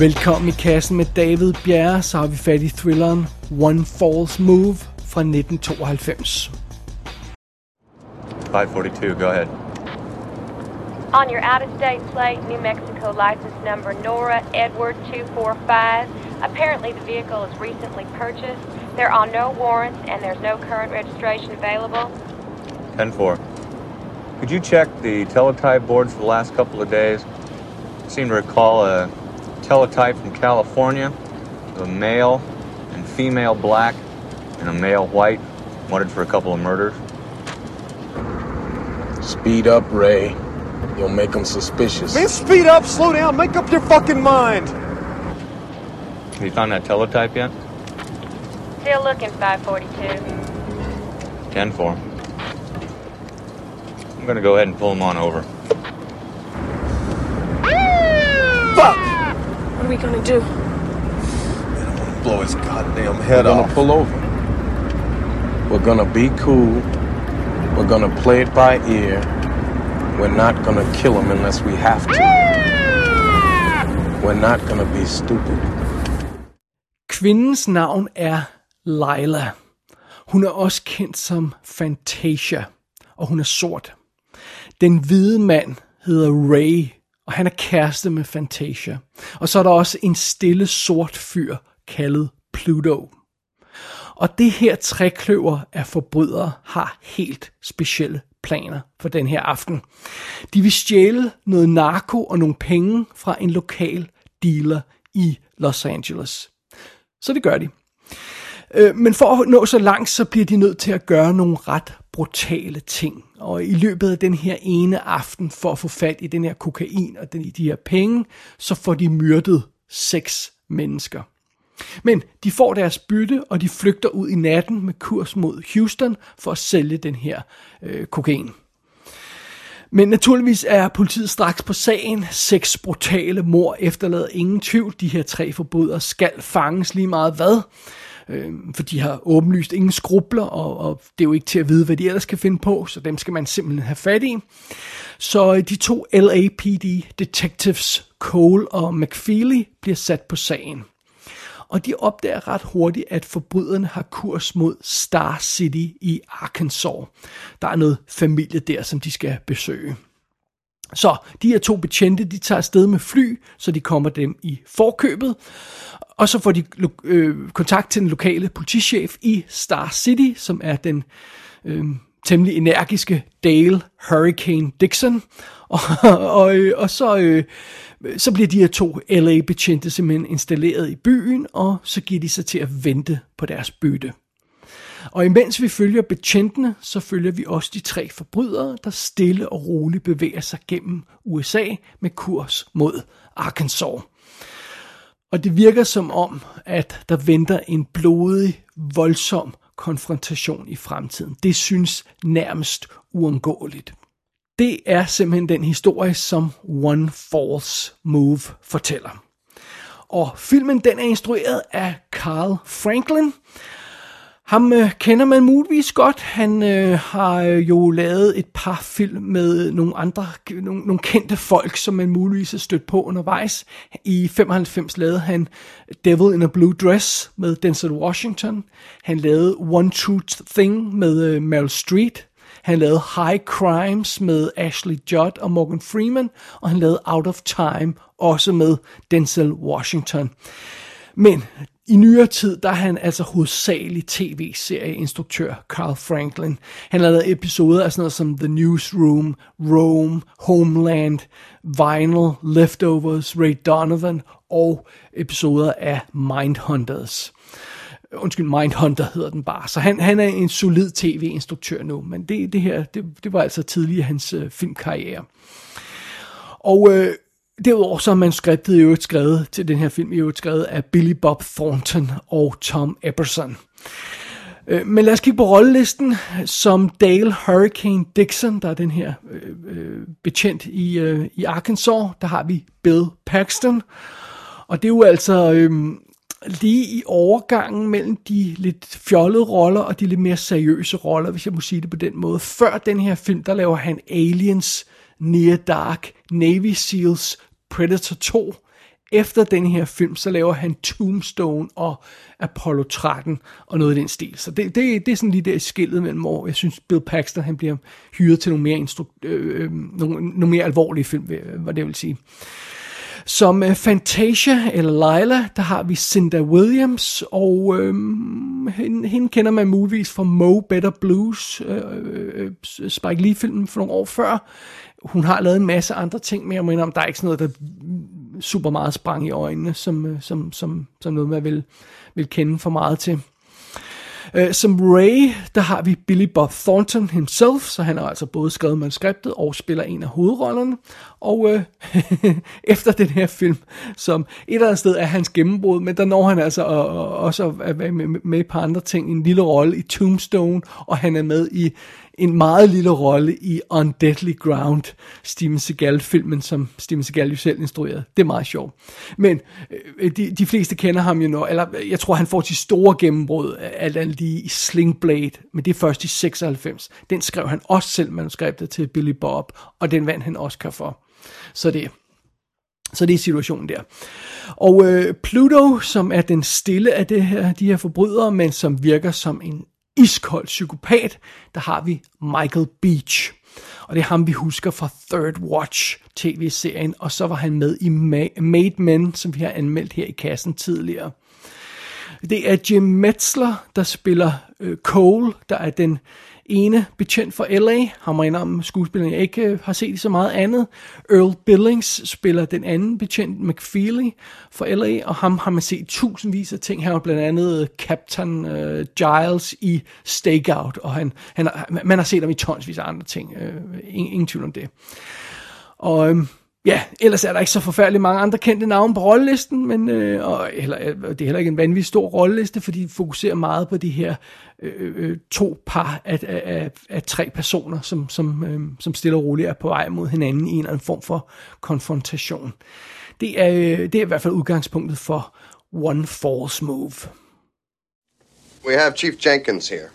Velkommen i kassen med David Bjerre, så har vi fat i thrilleren One False Move fra 1992. 542, go ahead. On your out-of-state plate, New Mexico license number Nora Edward 245. Apparently the vehicle is recently purchased. There are no warrants and there's no current registration available. 10-4. Could you check the teletype boards for the last couple of days? I seem to recall a teletype from California, a male and female black, and a male white, wanted for a couple of murders. Speed up, Ray. You'll make them suspicious. Man, speed up, slow down, make up your fucking mind. Have you found that teletype yet? Still looking 542. 10-4. I'm gonna go ahead and pull him on over. We gonna do? Blow his goddamn We're head gonna off. pull over. We're gonna be cool. We're gonna play it by ear. We're not gonna kill him unless we have to. We're not gonna be stupid. Kvindens navn er Leila. Hun er også kendt som Fantasia, og hun er sort. Den hvide mand hedder Ray, og han er kæreste med Fantasia. Og så er der også en stille sort fyr kaldet Pluto. Og det her trækløver af forbrydere har helt specielle planer for den her aften. De vil stjæle noget narko og nogle penge fra en lokal dealer i Los Angeles. Så det gør de. Øh, men for at nå så langt, så bliver de nødt til at gøre nogle ret brutale ting. Og i løbet af den her ene aften, for at få fat i den her kokain og den, i de her penge, så får de myrdet seks mennesker. Men de får deres bytte, og de flygter ud i natten med kurs mod Houston for at sælge den her øh, kokain. Men naturligvis er politiet straks på sagen. Seks brutale mor efterlader ingen tvivl. De her tre forbrydere skal fanges lige meget hvad. Øh, for de har åbenlyst ingen skrubler, og, og det er jo ikke til at vide, hvad de ellers kan finde på, så dem skal man simpelthen have fat i. Så øh, de to LAPD detectives, Cole og McFeely, bliver sat på sagen. Og de opdager ret hurtigt, at forbryderne har kurs mod Star City i Arkansas. Der er noget familie der, som de skal besøge. Så de her to betjente, de tager afsted med fly, så de kommer dem i forkøbet. Og så får de lo- øh, kontakt til den lokale politichef i Star City, som er den øh, temmelig energiske Dale Hurricane Dixon. Og, og, øh, og så, øh, så bliver de her to LA-betjente simpelthen installeret i byen, og så giver de sig til at vente på deres bytte. Og imens vi følger betjentene, så følger vi også de tre forbrydere, der stille og roligt bevæger sig gennem USA med kurs mod Arkansas. Og det virker som om, at der venter en blodig, voldsom konfrontation i fremtiden. Det synes nærmest uundgåeligt. Det er simpelthen den historie, som One False Move fortæller. Og filmen den er instrueret af Carl Franklin. Ham øh, kender man muligvis godt. Han øh, har øh, jo lavet et par film med nogle andre, nogle, nogle kendte folk, som man muligvis har stødt på undervejs. I 95 lavede han Devil in a Blue Dress med Denzel Washington. Han lavede One True Thing med øh, Meryl Streep. Han lavede High Crimes med Ashley Judd og Morgan Freeman, og han lavede Out of Time også med Denzel Washington. Men i nyere tid, der er han altså hovedsagelig tv-serieinstruktør Carl Franklin. Han har lavet episoder af sådan noget som The Newsroom, Rome, Homeland, Vinyl, Leftovers, Ray Donovan og episoder af Mindhunters. Undskyld, Mindhunter hedder den bare. Så han, han er en solid tv-instruktør nu, men det, det her, det, det var altså tidligere hans øh, filmkarriere. Og øh, derudover så er manuskriptet i øvrigt skrevet til den her film, i øvrigt skrevet af Billy Bob Thornton og Tom Epperson. Øh, men lad os kigge på rollelisten. Som Dale Hurricane Dixon, der er den her øh, øh, betjent i, øh, i Arkansas, der har vi Bill Paxton. Og det er jo altså øh, lige i overgangen mellem de lidt fjollede roller og de lidt mere seriøse roller, hvis jeg må sige det på den måde. Før den her film, der laver han Aliens, Near Dark, Navy Seals, Predator 2, efter den her film, så laver han Tombstone og Apollo 13 og noget i den stil. Så det, det, det er sådan lige der skillet mellem, hvor jeg synes, Bill Paxton han bliver hyret til nogle mere, instru- øh, øh, nogle, nogle mere alvorlige film, hvad det vil sige. Som øh, Fantasia eller Lila, der har vi Cinda Williams, og øh, hende, hende kender man muligvis fra Mo Better Blues, øh, øh, øh, Spike Lee-filmen for nogle år før. Hun har lavet en masse andre ting, men jeg mener, om der er ikke sådan noget, der super meget sprang i øjnene, som, øh, som, som, som noget, man vil, vil kende for meget til. Øh, som Ray, der har vi Billy Bob Thornton himself, så han har altså både skrevet manuskriptet og spiller en af hovedrollerne. Og øh, efter den her film, som et eller andet sted er hans gennembrud, men der når han altså også at være med, med på andre ting, en lille rolle i Tombstone, og han er med i en meget lille rolle i On Deadly Ground, Steven Seagal-filmen, som Steven Seagal jo selv instruerede. Det er meget sjovt. Men øh, de, de fleste kender ham jo nu, eller jeg tror, han får til store gennembrud, øh, alt andet lige i Sling Blade, men det er først i 96. Den skrev han også selv manuskriptet til Billy Bob, og den vandt han Oscar for. Så det, så det er situationen der. Og øh, Pluto, som er den stille af det her, de her forbrydere, men som virker som en iskold psykopat, der har vi Michael Beach. Og det er ham, vi husker fra Third Watch tv-serien, og så var han med i Made Men, som vi har anmeldt her i kassen tidligere. Det er Jim Metzler, der spiller øh, Cole, der er den ene betjent for L.A., han man om skuespilleren, jeg ikke øh, har set så meget andet. Earl Billings spiller den anden betjent, McFeely, for L.A., og ham har man set tusindvis af ting. Han var blandt andet øh, Captain uh, Giles i Stakeout, og han, han man har set ham i tonsvis af andre ting. Uh, ingen, ingen tvivl om det. Og um, ja, ellers er der ikke så forfærdeligt mange andre kendte navne på rollelisten, men øh, og heller, det er heller ikke en vanvittig stor rolleliste, fordi de fokuserer meget på de her øh, øh, to par af, af, af, af tre personer, som, som, øh, som stille og roligt er på vej mod hinanden i en eller anden form for konfrontation. Det er, øh, det er i hvert fald udgangspunktet for One False Move. We have Chief Jenkins here.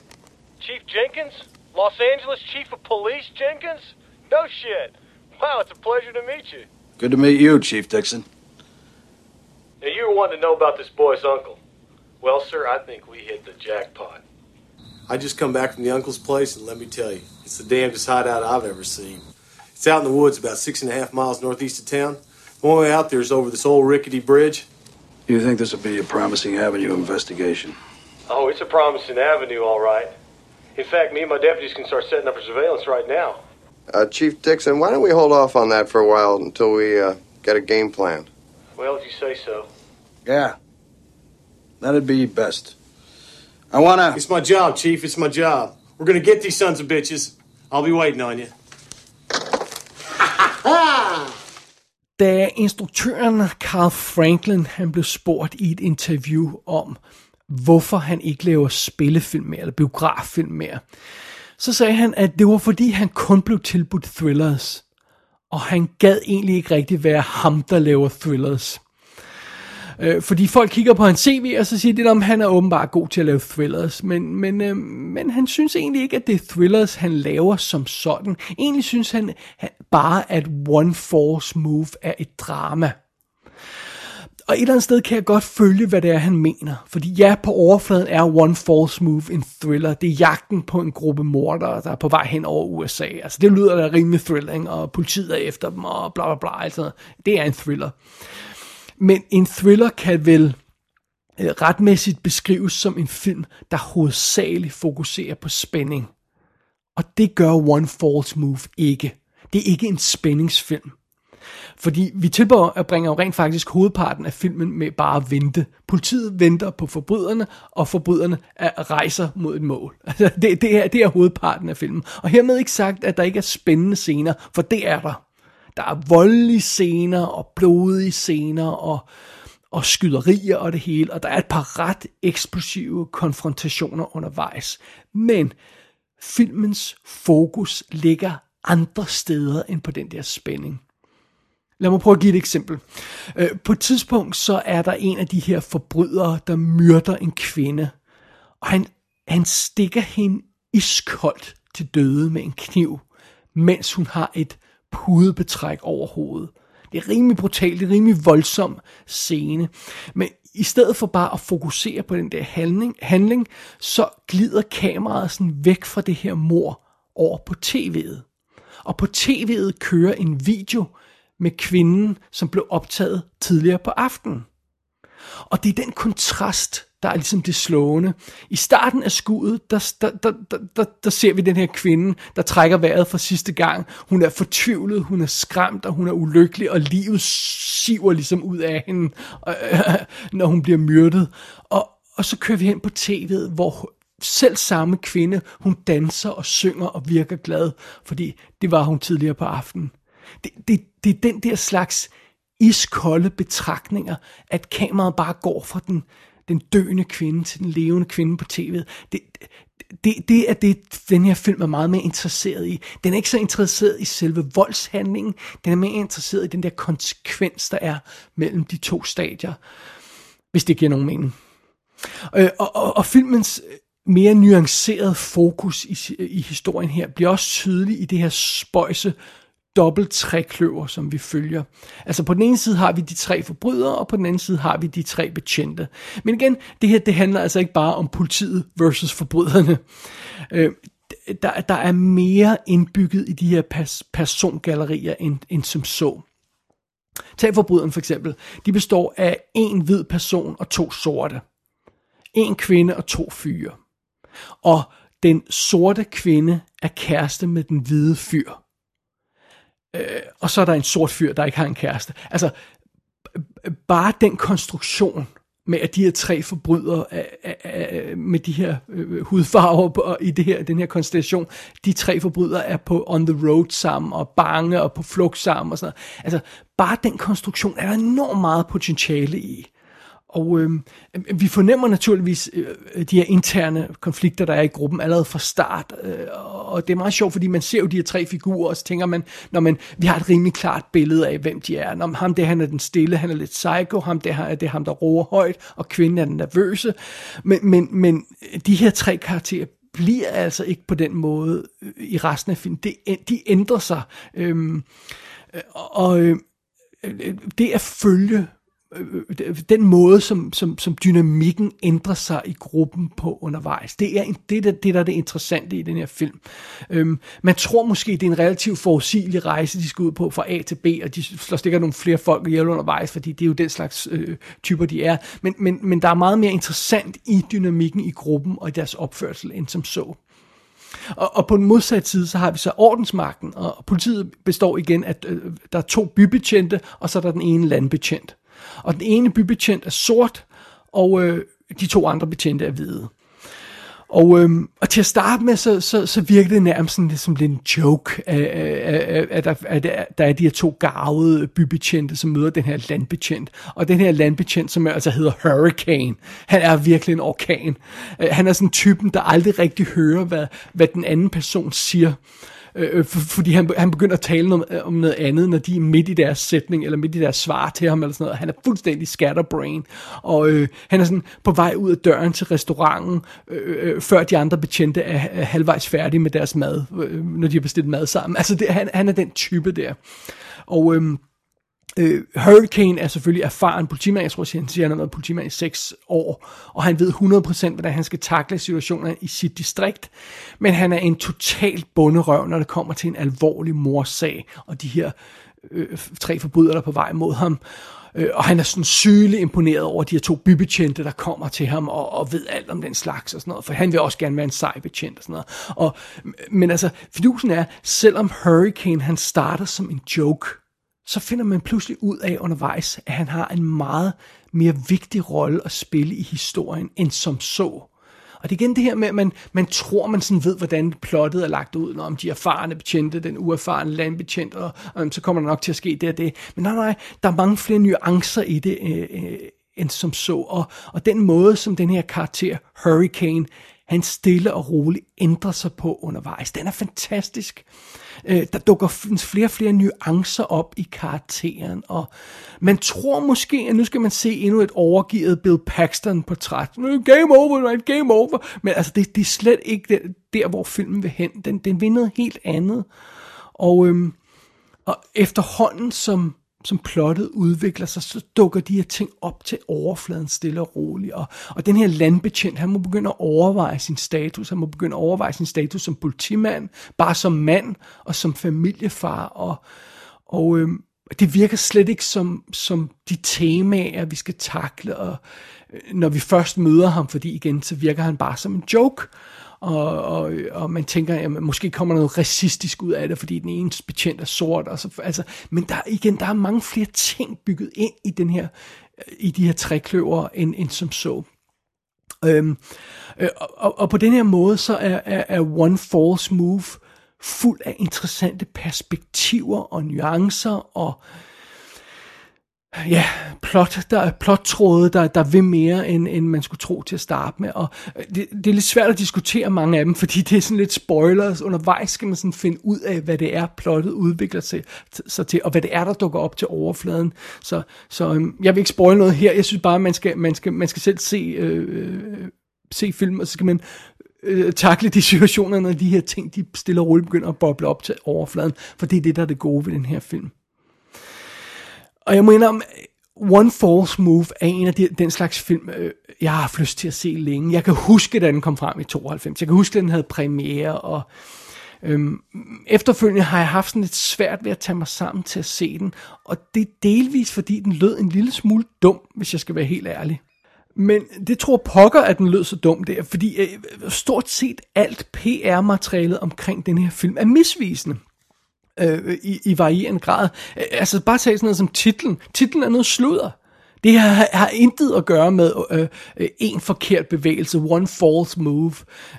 Chief Jenkins? Los Angeles Chief of Police Jenkins? No shit. Wow, it's a pleasure to meet you. Good to meet you, Chief Dixon. Now, you were wanting to know about this boy's uncle. Well, sir, I think we hit the jackpot. I just come back from the uncle's place, and let me tell you, it's the damnedest hideout I've ever seen. It's out in the woods about six and a half miles northeast of town. The only way out there is over this old rickety bridge. You think this will be a promising avenue of investigation? Oh, it's a promising avenue, all right. In fact, me and my deputies can start setting up for surveillance right now. Uh, Chief Dixon, why don't we hold off on that for a while until we uh, get a game planned? Well, if you say so. Yeah. That'd be best. I wanna... It's my job, Chief. It's my job. We're gonna get these sons of bitches. I'll be waiting on you. da instruktøren Carl Franklin han blev spurgt i et interview om, hvorfor han ikke laver spillefilm mere, eller biograffilm mere, så sagde han, at det var fordi, han kun blev tilbudt thrillers. Og han gad egentlig ikke rigtig være ham, der laver thrillers. Øh, fordi folk kigger på hans CV, og så siger de, at han er åbenbart god til at lave thrillers. Men, men, øh, men han synes egentlig ikke, at det er thrillers, han laver som sådan. Egentlig synes han, han bare, at One Force Move er et drama. Og et eller andet sted kan jeg godt følge, hvad det er, han mener. Fordi ja, på overfladen er One False Move en thriller. Det er jagten på en gruppe mordere, der er på vej hen over USA. Altså det lyder da rimelig thrilling, og politiet er efter dem, og bla bla bla. Altså, det er en thriller. Men en thriller kan vel øh, retmæssigt beskrives som en film, der hovedsageligt fokuserer på spænding. Og det gør One False Move ikke. Det er ikke en spændingsfilm. Fordi vi tilbringer jo rent faktisk hovedparten af filmen med bare at vente. Politiet venter på forbryderne, og forbryderne er, rejser mod et mål. Altså, det, det, er, det er hovedparten af filmen. Og hermed ikke sagt, at der ikke er spændende scener, for det er der. Der er voldelige scener, og blodige scener, og, og skyderier og det hele, og der er et par ret eksplosive konfrontationer undervejs. Men filmens fokus ligger andre steder end på den der spænding. Lad mig prøve at give et eksempel. Øh, på et tidspunkt så er der en af de her forbrydere, der myrder en kvinde. Og han, han stikker hende iskoldt til døde med en kniv, mens hun har et pudebetræk over hovedet. Det er rimelig brutalt, det er rimelig voldsom scene. Men i stedet for bare at fokusere på den der handling, handling så glider kameraet sådan væk fra det her mor over på tv'et. Og på tv'et kører en video med kvinden, som blev optaget tidligere på aftenen. Og det er den kontrast, der er ligesom det slående. I starten af skuddet, der, der, der, der, der, der ser vi den her kvinde, der trækker vejret for sidste gang. Hun er fortvivlet, hun er skræmt, og hun er ulykkelig, og livet siver ligesom ud af hende, øh, når hun bliver myrdet. Og, og så kører vi hen på tv'et, hvor selv samme kvinde, hun danser og synger og virker glad, fordi det var hun tidligere på aftenen. Det, det, det er den der slags iskolde betragtninger, at kameraet bare går fra den, den døende kvinde til den levende kvinde på tv'et. Det, det, det er det, den her film er meget mere interesseret i. Den er ikke så interesseret i selve voldshandlingen, den er mere interesseret i den der konsekvens, der er mellem de to stadier, hvis det giver nogen mening. Øh, og, og, og filmens øh, mere nuanceret fokus i, i historien her bliver også tydelig i det her spøjse dobbelt trækløver, som vi følger. Altså på den ene side har vi de tre forbrydere, og på den anden side har vi de tre betjente. Men igen, det her det handler altså ikke bare om politiet versus forbryderne. Øh, der, der er mere indbygget i de her pers- persongallerier end, end som så. Tag forbryderen for eksempel. De består af en hvid person og to sorte. En kvinde og to fyre. Og den sorte kvinde er kæreste med den hvide fyr. Øh, og så er der en sort fyr, der ikke har en kæreste. Altså, bare den konstruktion med at de her tre forbrydere øh, øh, øh, med de her øh, hudfarver i det her, den her konstellation, de tre forbrydere er på on the road sammen, og bange og på flugt sammen og sådan noget. Altså, bare den konstruktion er der enormt meget potentiale i. Og øhm, øh, vi fornemmer naturligvis øh, øh, de her interne konflikter, der er i gruppen allerede fra start. Øh, og det er meget sjovt, fordi man ser jo de her tre figurer, og så tænker man, når man, vi har et rimelig klart billede af, hvem de er. Når ham det han er den stille, han er lidt psycho, ham det er det er ham, der roer højt, og kvinden er den nervøse. Men, men, men de her tre karakterer bliver altså ikke på den måde øh, i resten af filmen. De, de ændrer sig. Øhm, øh, og øh, øh det at følge Øh, øh, den måde, som, som, som dynamikken ændrer sig i gruppen på undervejs. Det er det, der, det, der er det interessante i den her film. Øhm, man tror måske, det er en relativt forudsigelig rejse, de skal ud på fra A til B, og de slår stikker nogle flere folk ihjel undervejs, fordi det er jo den slags øh, typer, de er. Men, men, men der er meget mere interessant i dynamikken i gruppen og i deres opførsel, end som så. Og, og på den modsatte side, så har vi så ordensmagten, og politiet består igen af, øh, der er to bybetjente, og så er der den ene landbetjent. Og den ene bybetjent er sort, og øh, de to andre betjente er hvide. Og, øhm, og til at starte med, så, så, så virker det nærmest sådan, som en joke, at, at, at, der, at der er de her to garvede bybetjente, som møder den her landbetjent. Og den her landbetjent, som altså hedder Hurricane, han er virkelig en orkan. Øh, han er sådan typen, der aldrig rigtig hører, hvad, hvad den anden person siger. Øh, øh for, fordi han, han begynder at tale om, øh, om noget andet, når de er midt i deres sætning, eller midt i deres svar til ham, eller sådan noget. Han er fuldstændig scatterbrain, og øh, han er sådan på vej ud af døren til restauranten, øh, øh, øh, før de andre betjente er, er halvvejs færdige med deres mad, øh, når de har bestilt mad sammen. Altså, det, han, han er den type der. Og... Øh, Øh, Hurricane er selvfølgelig erfaren politimand, jeg tror, han siger, han har været politimand i 6 år, og han ved 100% hvordan han skal takle situationer i sit distrikt, men han er en total bunderøv, når det kommer til en alvorlig morsag, og de her øh, tre forbrydere, der er på vej mod ham. Øh, og han er sådan sygelig imponeret over de her to bybetjente, der kommer til ham og, og ved alt om den slags og sådan noget. For han vil også gerne være en sej betjent og sådan noget. Og, men altså, fidusen er, selvom Hurricane han starter som en joke, så finder man pludselig ud af undervejs, at han har en meget mere vigtig rolle at spille i historien, end som så. Og det er igen det her med, at man, man tror, man sådan ved, hvordan plottet er lagt ud, når om de erfarne betjente, den uerfarne landbetjent, og, og øhm, så kommer der nok til at ske det og det. Men nej, nej, der er mange flere nuancer i det, øh, øh, end som så. Og, og den måde, som den her karakter, Hurricane, han stille og roligt ændrer sig på undervejs. Den er fantastisk. Øh, der dukker flere og flere nuancer op i karakteren, og man tror måske, at nu skal man se endnu et overgivet Bill Paxton-portræt. Game over, right? Game over. Men altså, det, det er slet ikke der, der, hvor filmen vil hen. Den, den vil noget helt andet. Og, øhm, og efterhånden, som som plottet udvikler sig, så dukker de her ting op til overfladen stille og roligt. Og, og den her landbetjent, han må begynde at overveje sin status. Han må begynde at overveje sin status som politimand, bare som mand og som familiefar. Og, og øh, det virker slet ikke som, som de temaer, vi skal takle. Og øh, når vi først møder ham, fordi igen, så virker han bare som en joke og, og, og man tænker, at måske kommer der noget racistisk ud af det, fordi den ene betjent er sort. Og så, altså, men der, igen, der er mange flere ting bygget ind i den her øh, i de her trækløver, end, end som så. Øhm, øh, og, og på den her måde, så er, er, er One False Move fuld af interessante perspektiver og nuancer og øh, ja, plot, der er plottråde, der, der vil mere, end, end man skulle tro til at starte med. Og det, det er lidt svært at diskutere mange af dem, fordi det er sådan lidt spoilers. Undervejs skal man sådan finde ud af, hvad det er, plottet udvikler sig, sig til, og hvad det er, der dukker op til overfladen. Så, så øhm, jeg vil ikke spoil noget her. Jeg synes bare, man skal, man skal, man skal selv se, øh, øh se film, og så skal man øh, takle de situationer, når de her ting, de stille og roligt begynder at boble op til overfladen, for det er det, der er det gode ved den her film. Og jeg mener, One False Move er en af de, den slags film, øh, jeg har haft lyst til at se længe. Jeg kan huske, da den kom frem i 92. Jeg kan huske, at den havde premiere, og øhm, efterfølgende har jeg haft sådan lidt svært ved at tage mig sammen til at se den. Og det er delvis, fordi den lød en lille smule dum, hvis jeg skal være helt ærlig. Men det tror pokker, at den lød så dum der, fordi øh, stort set alt PR-materialet omkring den her film er misvisende øh, i, i varierende grad. Øh, altså bare tag sådan noget som titlen. Titlen er noget sludder. Det har, har intet at gøre med øh, øh, en forkert bevægelse, one false move.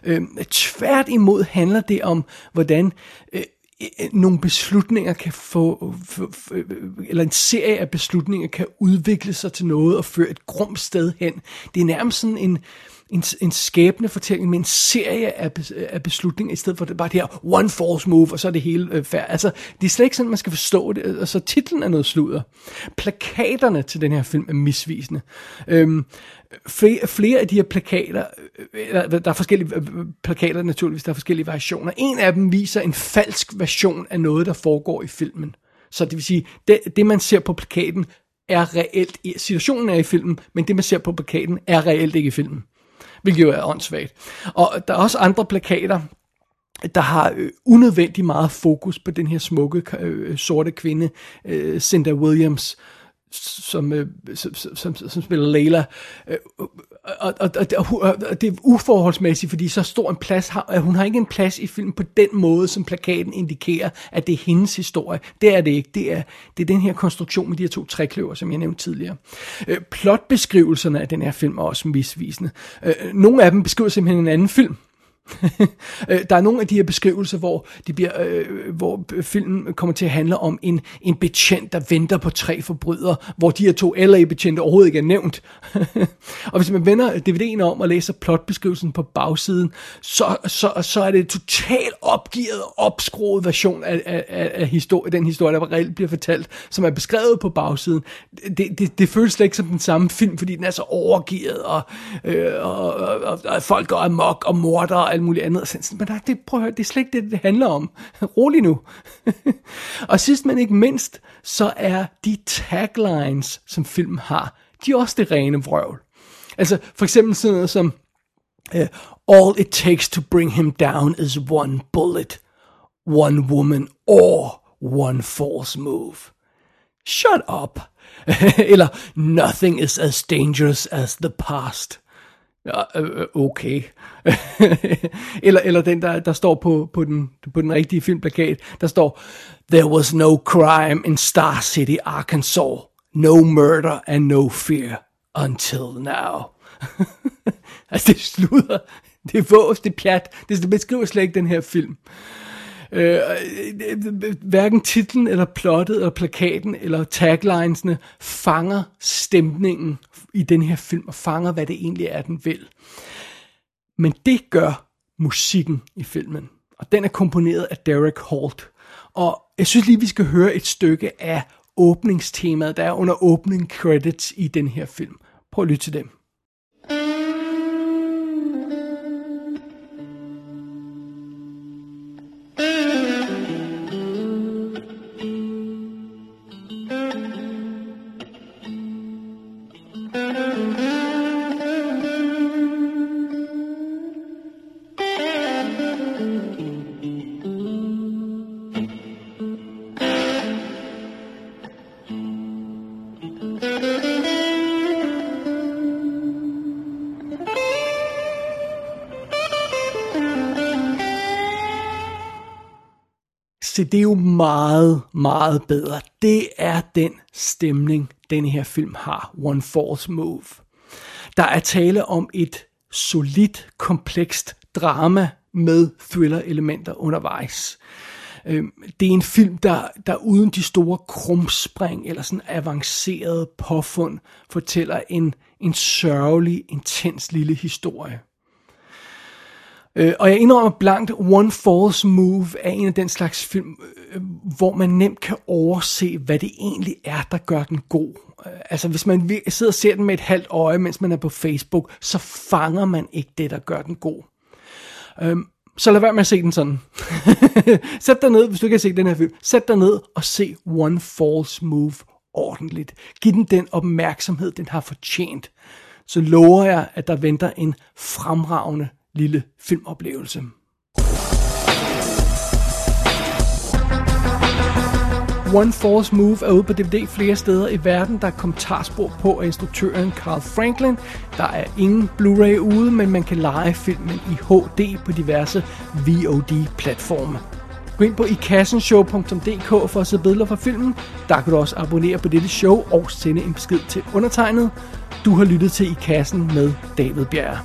Øh, tværtimod handler det om, hvordan øh, øh nogle beslutninger kan få, få, få, øh, eller en serie af beslutninger kan udvikle sig til noget og føre et grumt sted hen. Det er nærmest sådan en, øh, en, en skæbne fortælling med en serie af, af beslutninger, i stedet for det bare det her one force move, og så er det hele øh, færdigt. Altså, det er slet ikke sådan, man skal forstå det. Altså, titlen er noget sludder. Plakaterne til den her film er misvisende. Øhm, flere, flere af de her plakater, øh, der er forskellige øh, øh, plakater naturligvis, der er forskellige variationer. En af dem viser en falsk version af noget, der foregår i filmen. Så det vil sige, det, det man ser på plakaten, er reelt, situationen er i filmen, men det man ser på plakaten, er reelt ikke i filmen hvilket jo er åndssvagt. Og der er også andre plakater, der har øh, unødvendig meget fokus på den her smukke øh, sorte kvinde, øh, Cinda Williams, som, øh, som, som, som spiller Layla. Øh, og, og, og, og det er uforholdsmæssigt, fordi så stor en plads har, hun har ikke en plads i filmen på den måde, som plakaten indikerer, at det er hendes historie. Det er det ikke. Det er, det er den her konstruktion med de her to trækløver, som jeg nævnte tidligere. Øh, plotbeskrivelserne af den her film er også misvisende. Øh, nogle af dem beskriver simpelthen en anden film. Øh, der er nogle af de her beskrivelser, hvor, de bliver, øh, hvor filmen kommer til at handle om en, en betjent, der venter på tre forbrydere, hvor de her to LA-betjente overhovedet ikke er nævnt. og hvis man vender DVD'en om og læser plotbeskrivelsen på bagsiden, så, så, så er det en totalt opgivet, opskruet version af, af, af, af historie, den historie, der reelt bliver fortalt, som er beskrevet på bagsiden. Det, det, det føles slet ikke som den samme film, fordi den er så overgivet, og, øh, og, og, og, og folk går amok og morder alt muligt andet. Men der, det, prøv at høre, det er slet ikke det, det handler om. Rolig nu. og sidst men ikke mindst, så er de taglines, som filmen har, de er også det rene vrøvl. Altså for eksempel sådan noget som, uh, All it takes to bring him down is one bullet, one woman or one false move. Shut up. Eller nothing is as dangerous as the past. Ja, øh, øh, okay. eller, eller den, der, der står på, på, den, på den rigtige filmplakat, der står, There was no crime in Star City, Arkansas. No murder and no fear until now. altså, det slutter. Det er vås, det er pjat. Det beskriver slet ikke den her film. Øh, hverken titlen eller plottet eller plakaten eller taglinesene fanger stemningen i den her film og fanger, hvad det egentlig er, den vil. Men det gør musikken i filmen. Og den er komponeret af Derek Holt. Og jeg synes lige, vi skal høre et stykke af åbningstemaet, der er under opening credits i den her film. Prøv at lytte til dem. Se, det er jo meget, meget bedre. Det er den stemning, denne her film har. One False Move. Der er tale om et solidt, komplekst drama med thriller-elementer undervejs. Øhm, det er en film, der, der uden de store krumspring eller sådan avanceret påfund fortæller en, en sørgelig, intens lille historie. Øh, og jeg indrømmer blankt, One False Move er en af den slags film, øh, hvor man nemt kan overse, hvad det egentlig er, der gør den god. Øh, altså hvis man sidder og ser den med et halvt øje, mens man er på Facebook, så fanger man ikke det, der gør den god. Øh, så lad være med at se den sådan. Sæt dig ned, hvis du ikke har set den her film. Sæt dig ned og se One False Move ordentligt. Giv den den opmærksomhed, den har fortjent. Så lover jeg, at der venter en fremragende lille filmoplevelse. One False Move er ude på DVD flere steder i verden. Der er kommentarspor på af instruktøren Carl Franklin. Der er ingen Blu-ray ude, men man kan lege filmen i HD på diverse VOD-platforme. Gå ind på ikassenshow.dk for at se billeder fra filmen. Der kan du også abonnere på dette show og sende en besked til undertegnet. Du har lyttet til I Kassen med David Bjerg.